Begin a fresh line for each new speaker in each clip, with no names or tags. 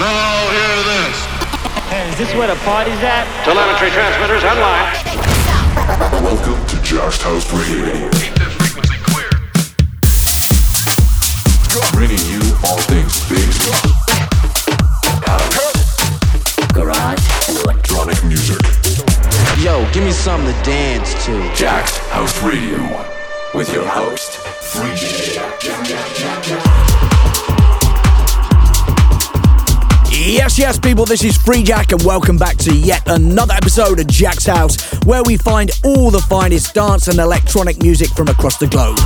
Now hear this.
Hey, is this where the party's at?
Telemetry transmitters online.
Welcome to Jak's House Radio.
Keep that frequency clear.
Bringing you all things big.
Garage and
Electronic music.
Yo, give me something to dance to.
Jak's House Radio. With your host, Free
Yes, yes, people, this is Freejak, and welcome back to yet another episode of Jak's House, where we find all the finest dance and electronic music from across the globe.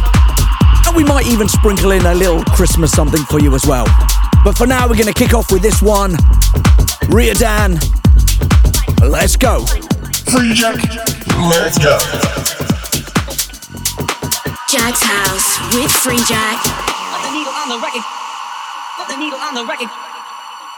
And we might even sprinkle in a little Christmas something for you as well. But for now, we're going to kick off with this one Riodan. Let's go.
Freejak. Let's go.
Jak's house with Freejak.
Put the needle on the record. Put the needle on the record.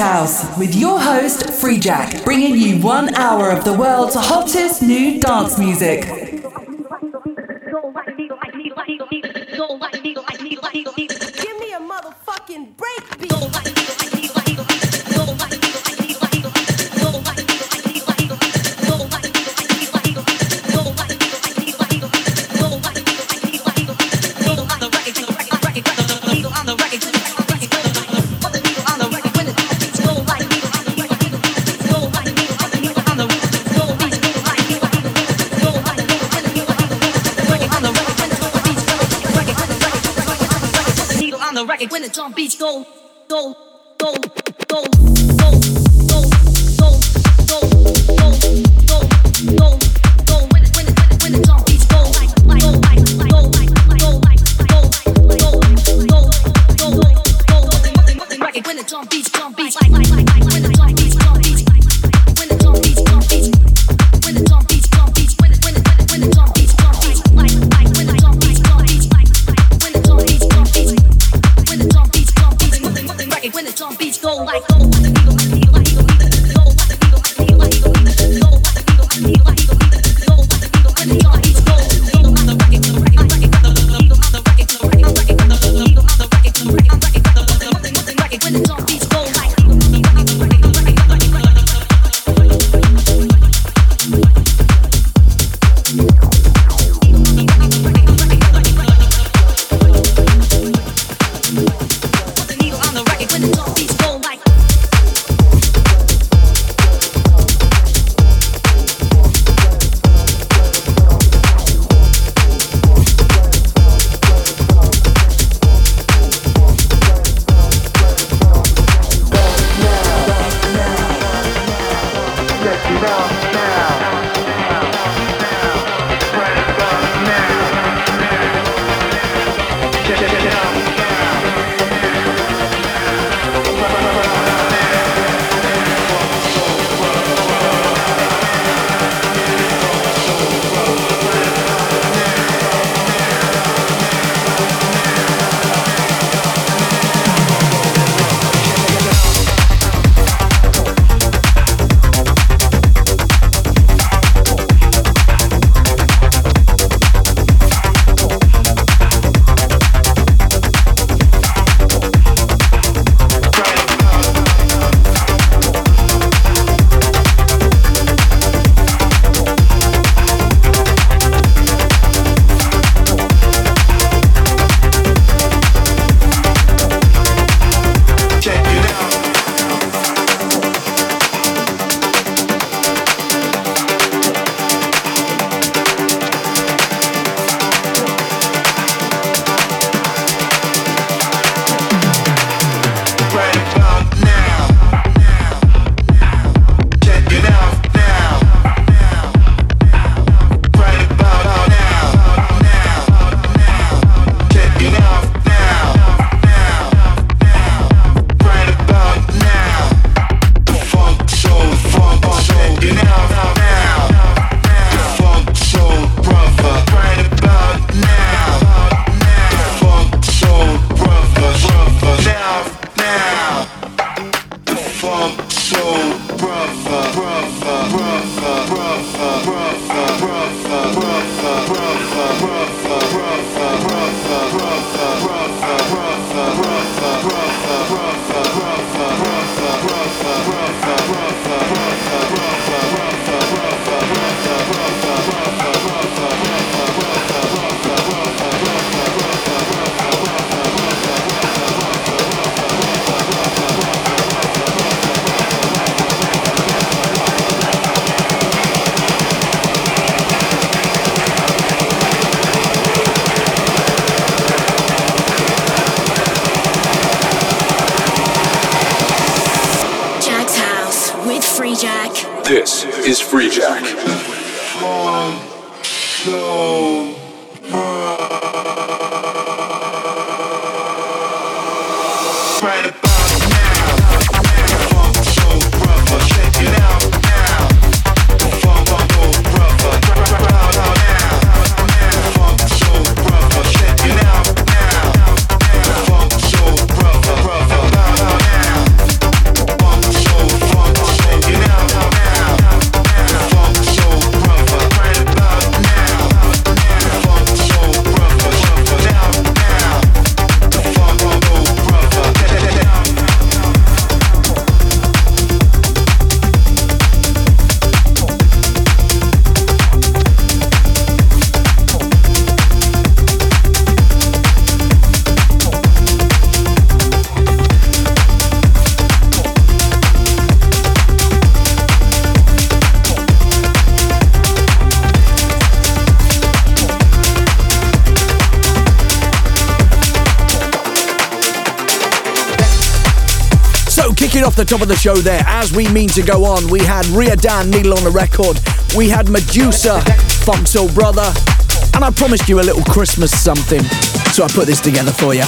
House with your host, Freejak, bringing you one hour of the world's hottest new dance music.
don't be
off the top of the show there, as we mean to go on, we had Riodan, Needle on the Record. We had Meduza, Funk Soul Brother. And I promised you a little Christmas something, so I put this together for you.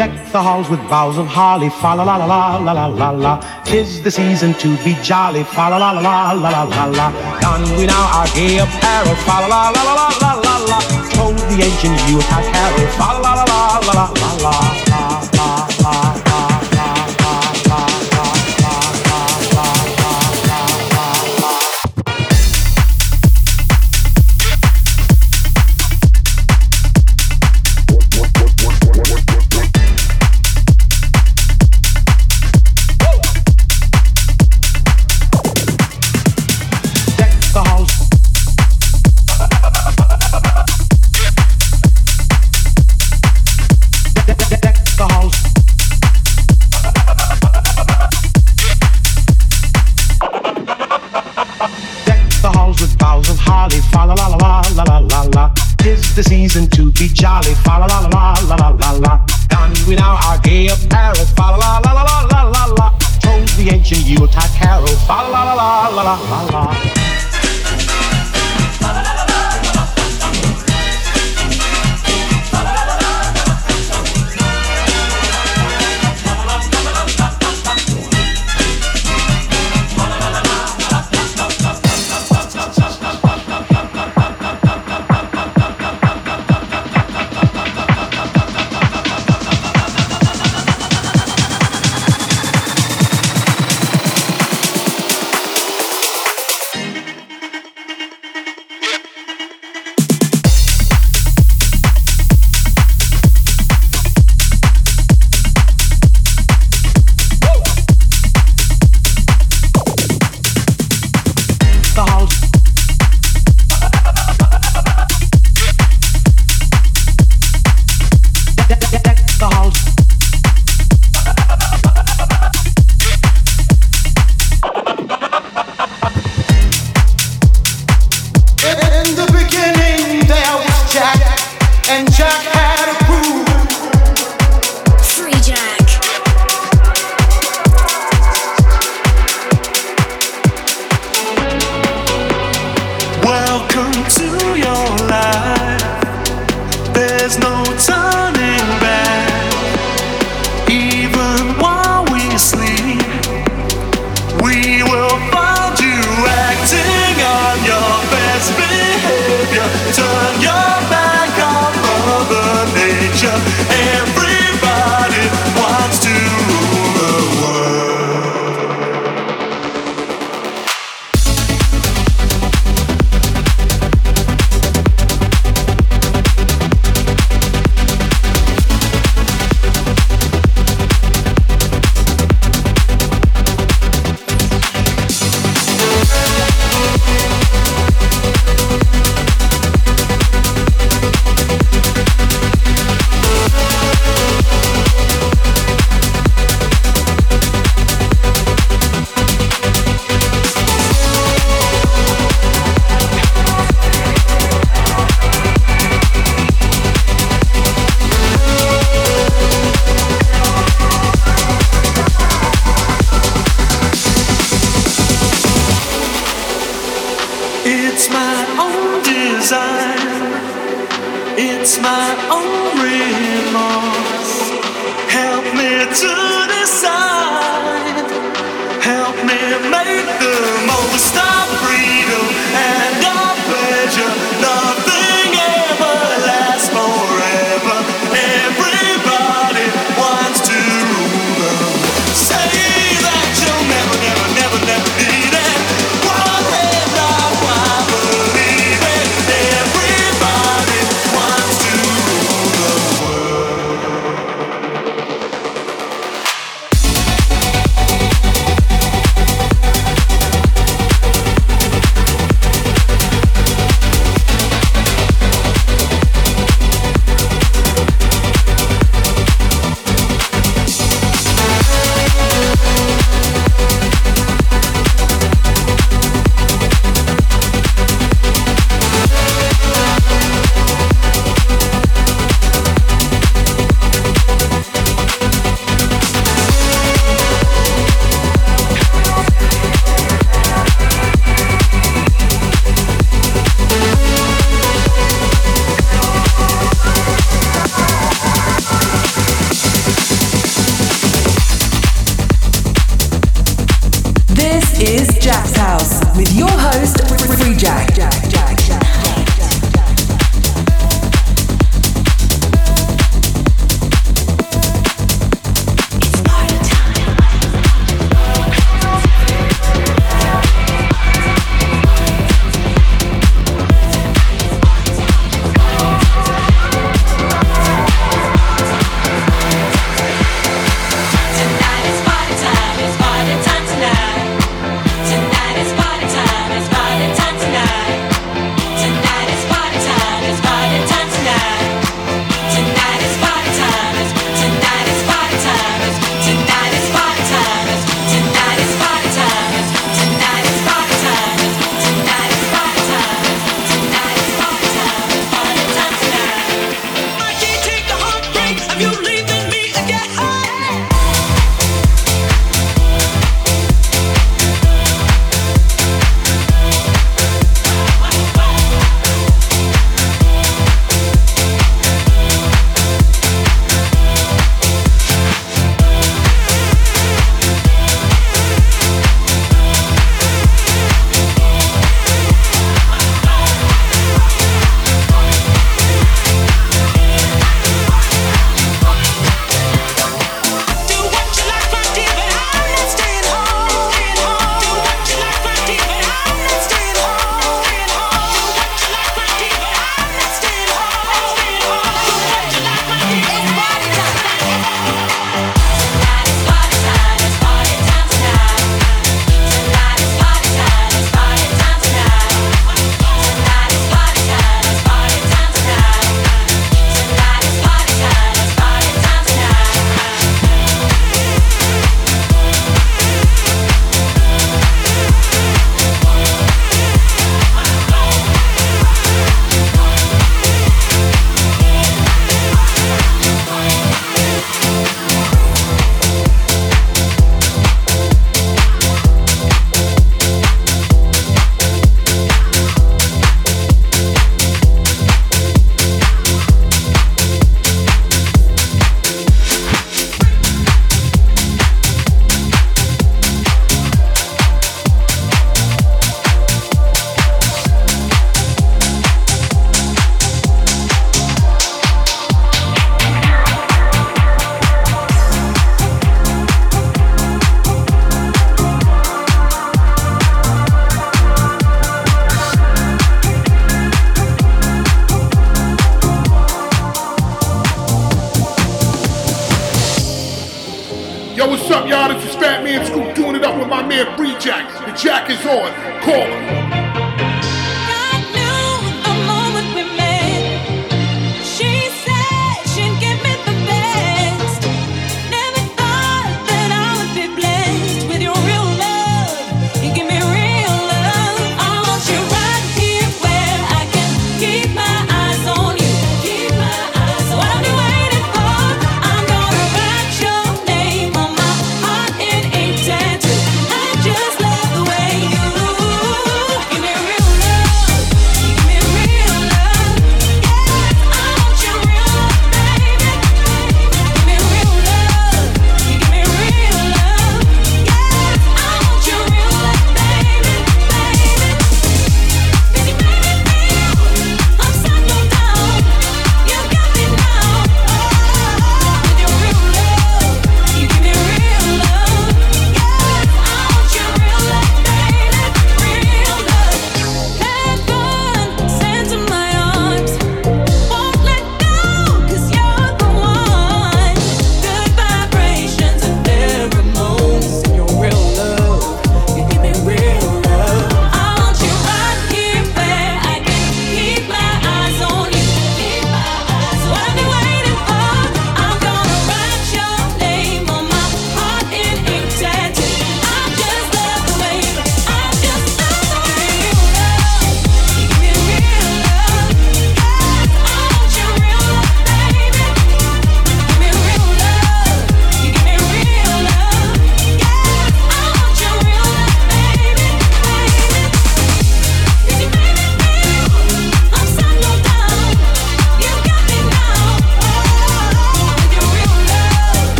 Deck the halls with boughs of holly, fa la la la la la la la. Tis the season to be jolly, fa la la la la la la la. Don we now our gay apparel, fa la la la la la la la. Told the ancient youth our carol, fa la la la la la la la.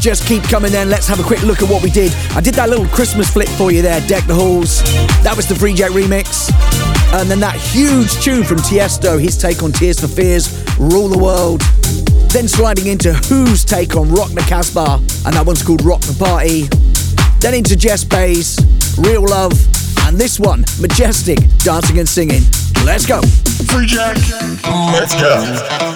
Just keep coming in. Let's have a quick look at what we did. I did that little Christmas flip for you there, Deck the Halls. That was the Freejak remix. And then that huge tune from Tiesto, his take on Tears for Fears, Rule the World. Then sliding into Wh0's take on Rock the Casbah, and that one's called Rock the Party. Then into Jess Bays, Real Love, and this one, Majestic, Dancing and Singing. Let's go.
Freejak, let's go.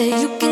say you can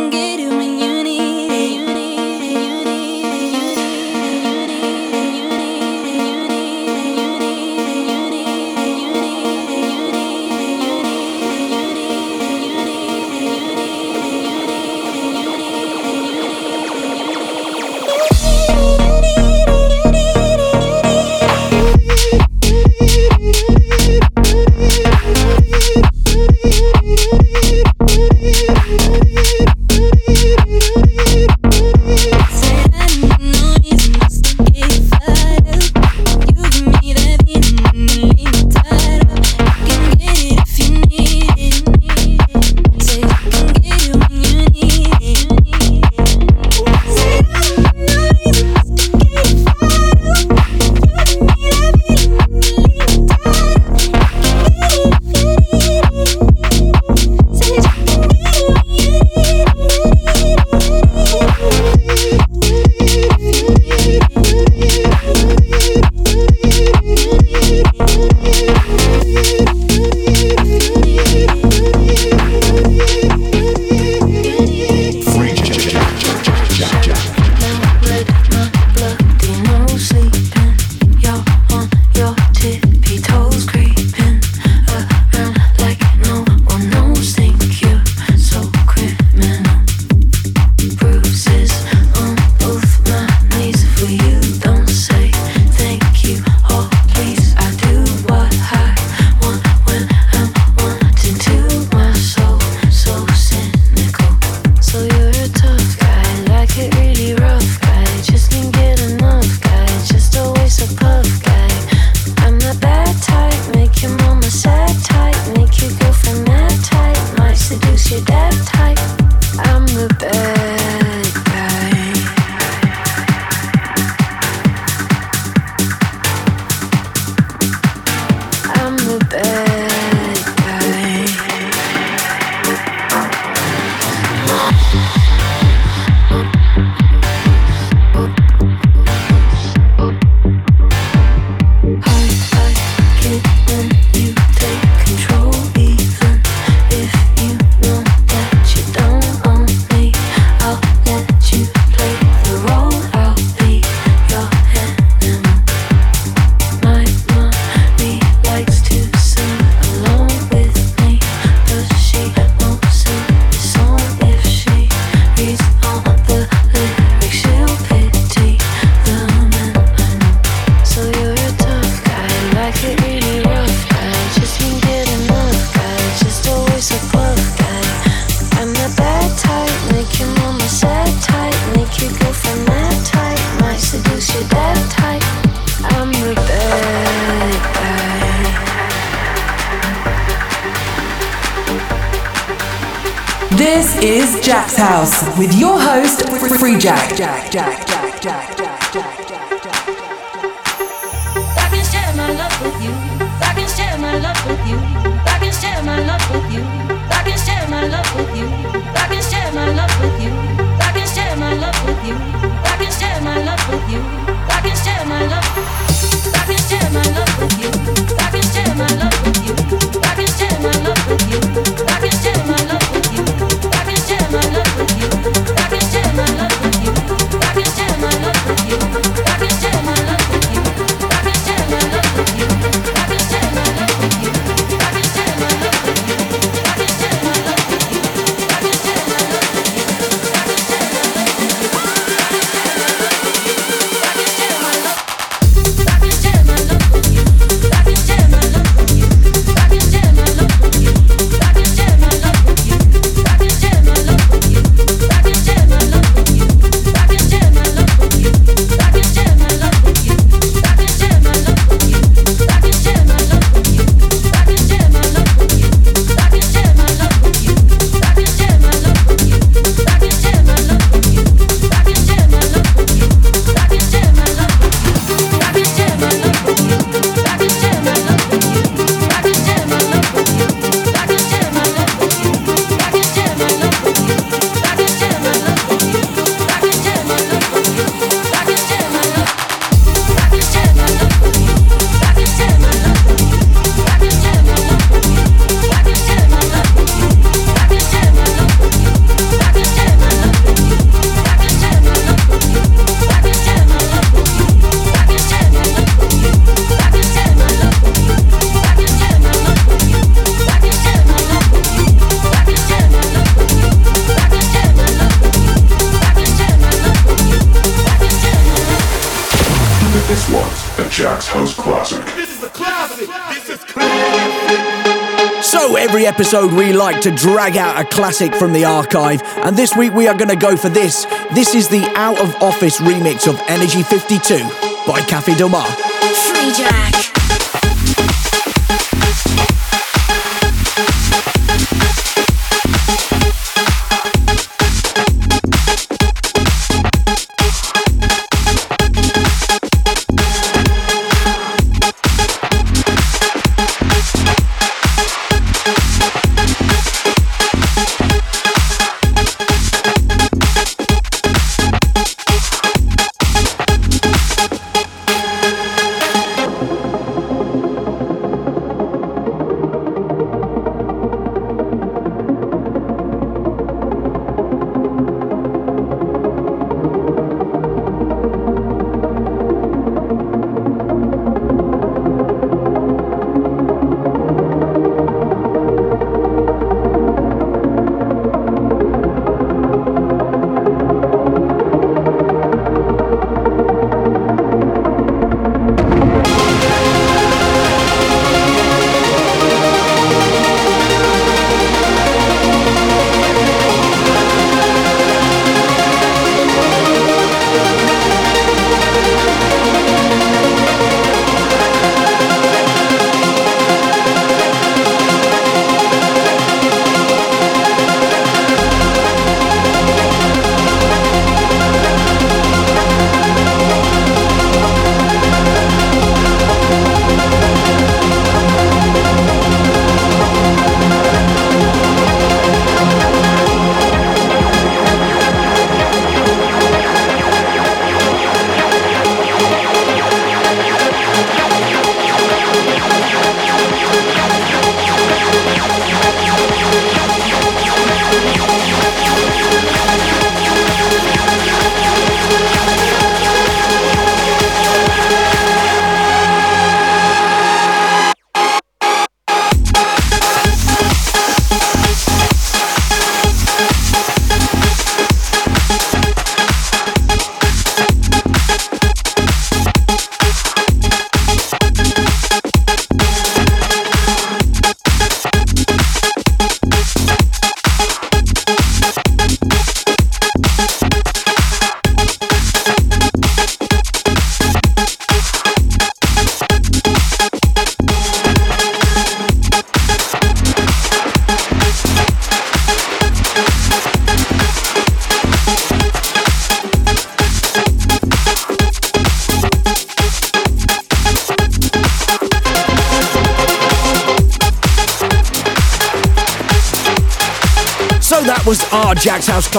episode, we like to drag out a classic from the archive, and this week we are going to go for this. This is the Out of Office remix of Energy 52 by Cafe Del Mar.
Free Jack.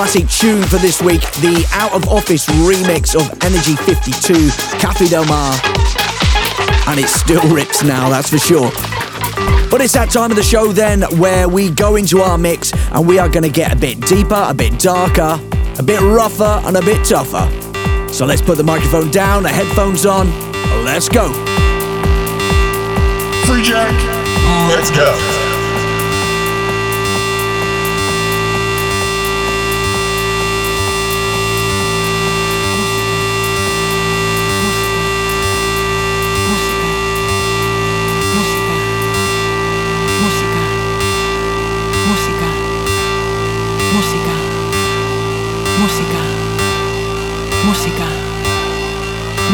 Classic tune for this week, the Out of Office remix of Energy 52, Cafe Del Mar. And it still rips now, that's for sure. But it's that time of the show then where we go into our mix and we are going to get a bit deeper, a bit darker, a bit rougher, and a bit tougher. So let's put the microphone down, the headphones on, let's go.
Freejak, let's go.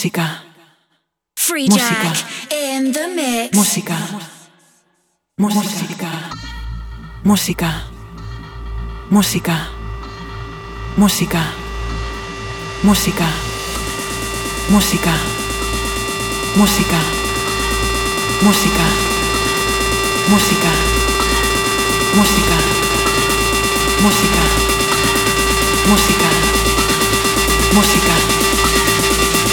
Música.
Free Jack in the mix.
Música. Música. Música. Música. Música. Música. Música. Música. Música. Música. Música. Música. Música. Música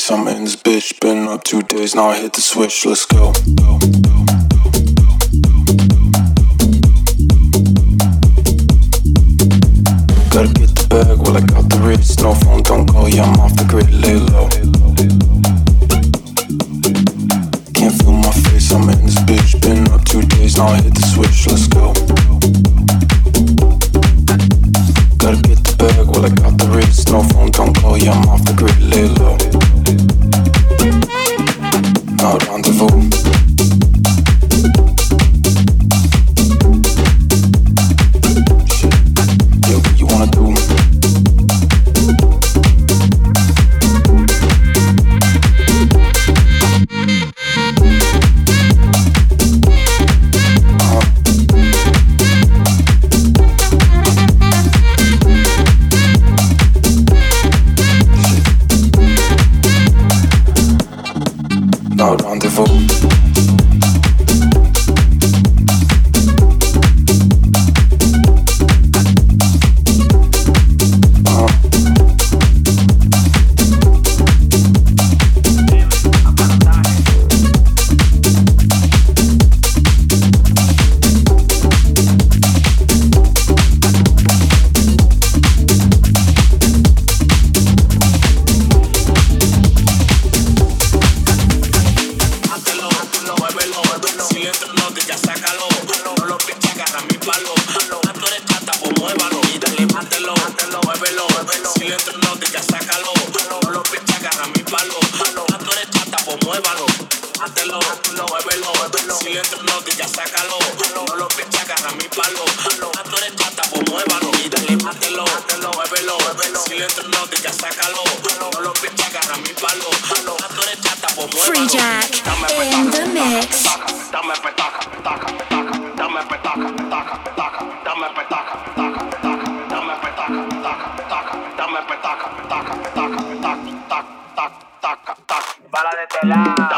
place. I'm in this bitch. Been up two days, now I hit the switch. Let's go. Gotta get the bag, well I got the wrist No phone, don't call, yeah I'm off the grid, lay low Can't feel my face, I'm in this bitch Been up two days, now I hit the switch, let's go.
lo lo Free Jack,
in mix. Yeah.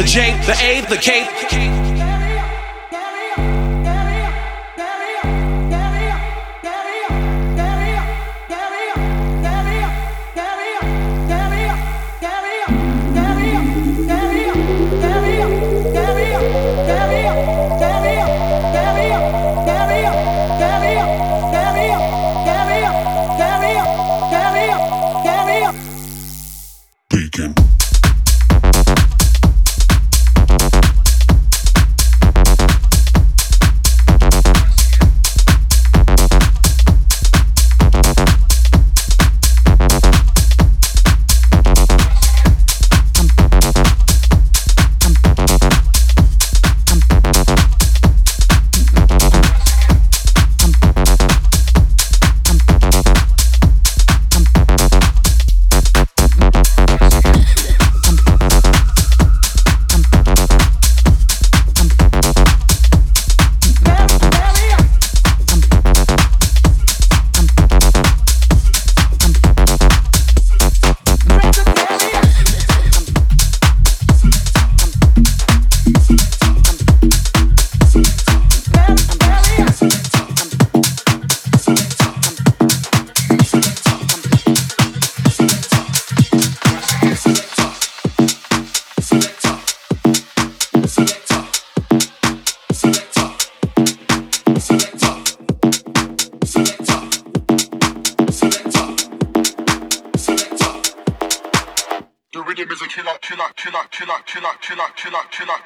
The J, the A, the K.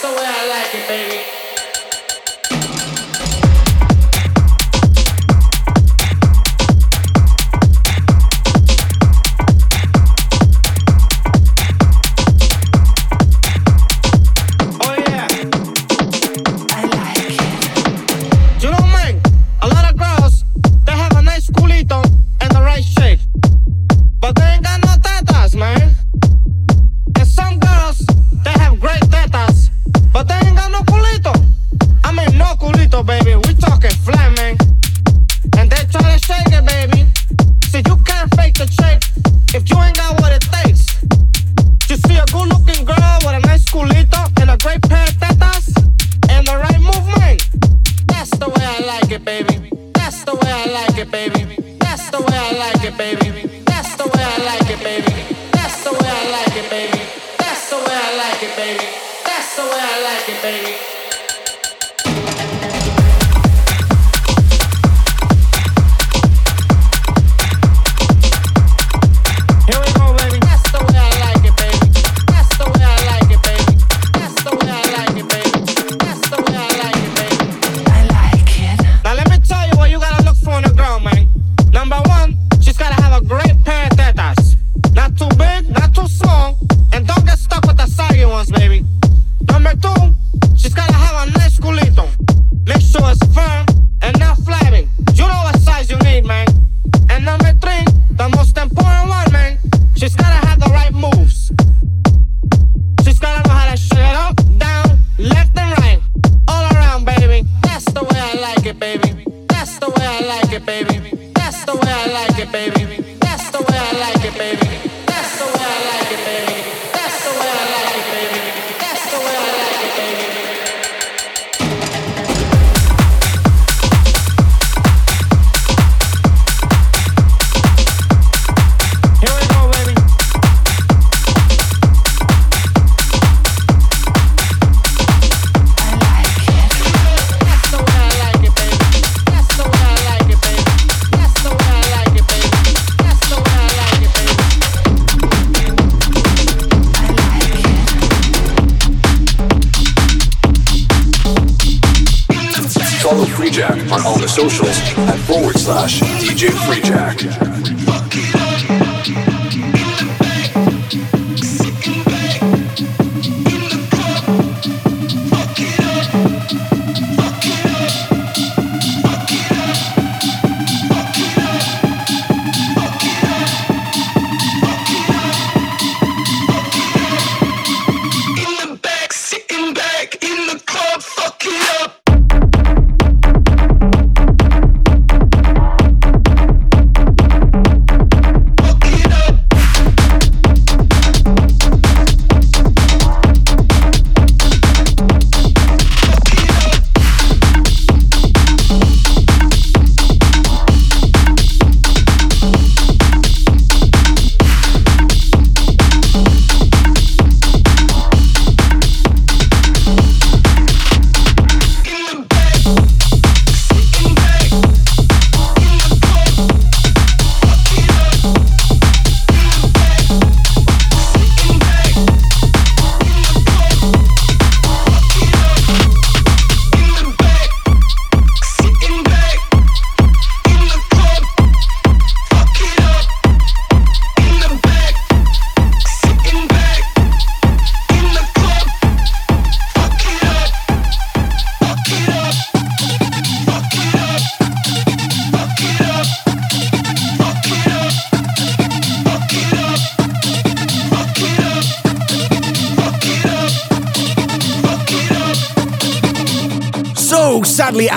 That's the way I like it, baby. That's the way I like it, baby. That's the
way I like it, baby.
That's the
way I like it. socials at forward slash DJ
Freejak.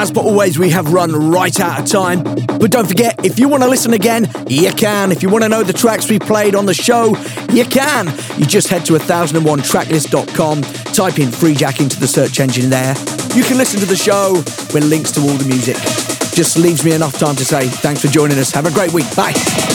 As per always, we have run right out of time. But don't forget, if you want to listen again, you can. If you want to know the tracks we played on the show, you can. You just head to 1001tracklist.com, type in Freejak into the search engine there. You can listen to the show with links to all the music. Just leaves me enough time to say thanks for joining us. Have a great week. Bye.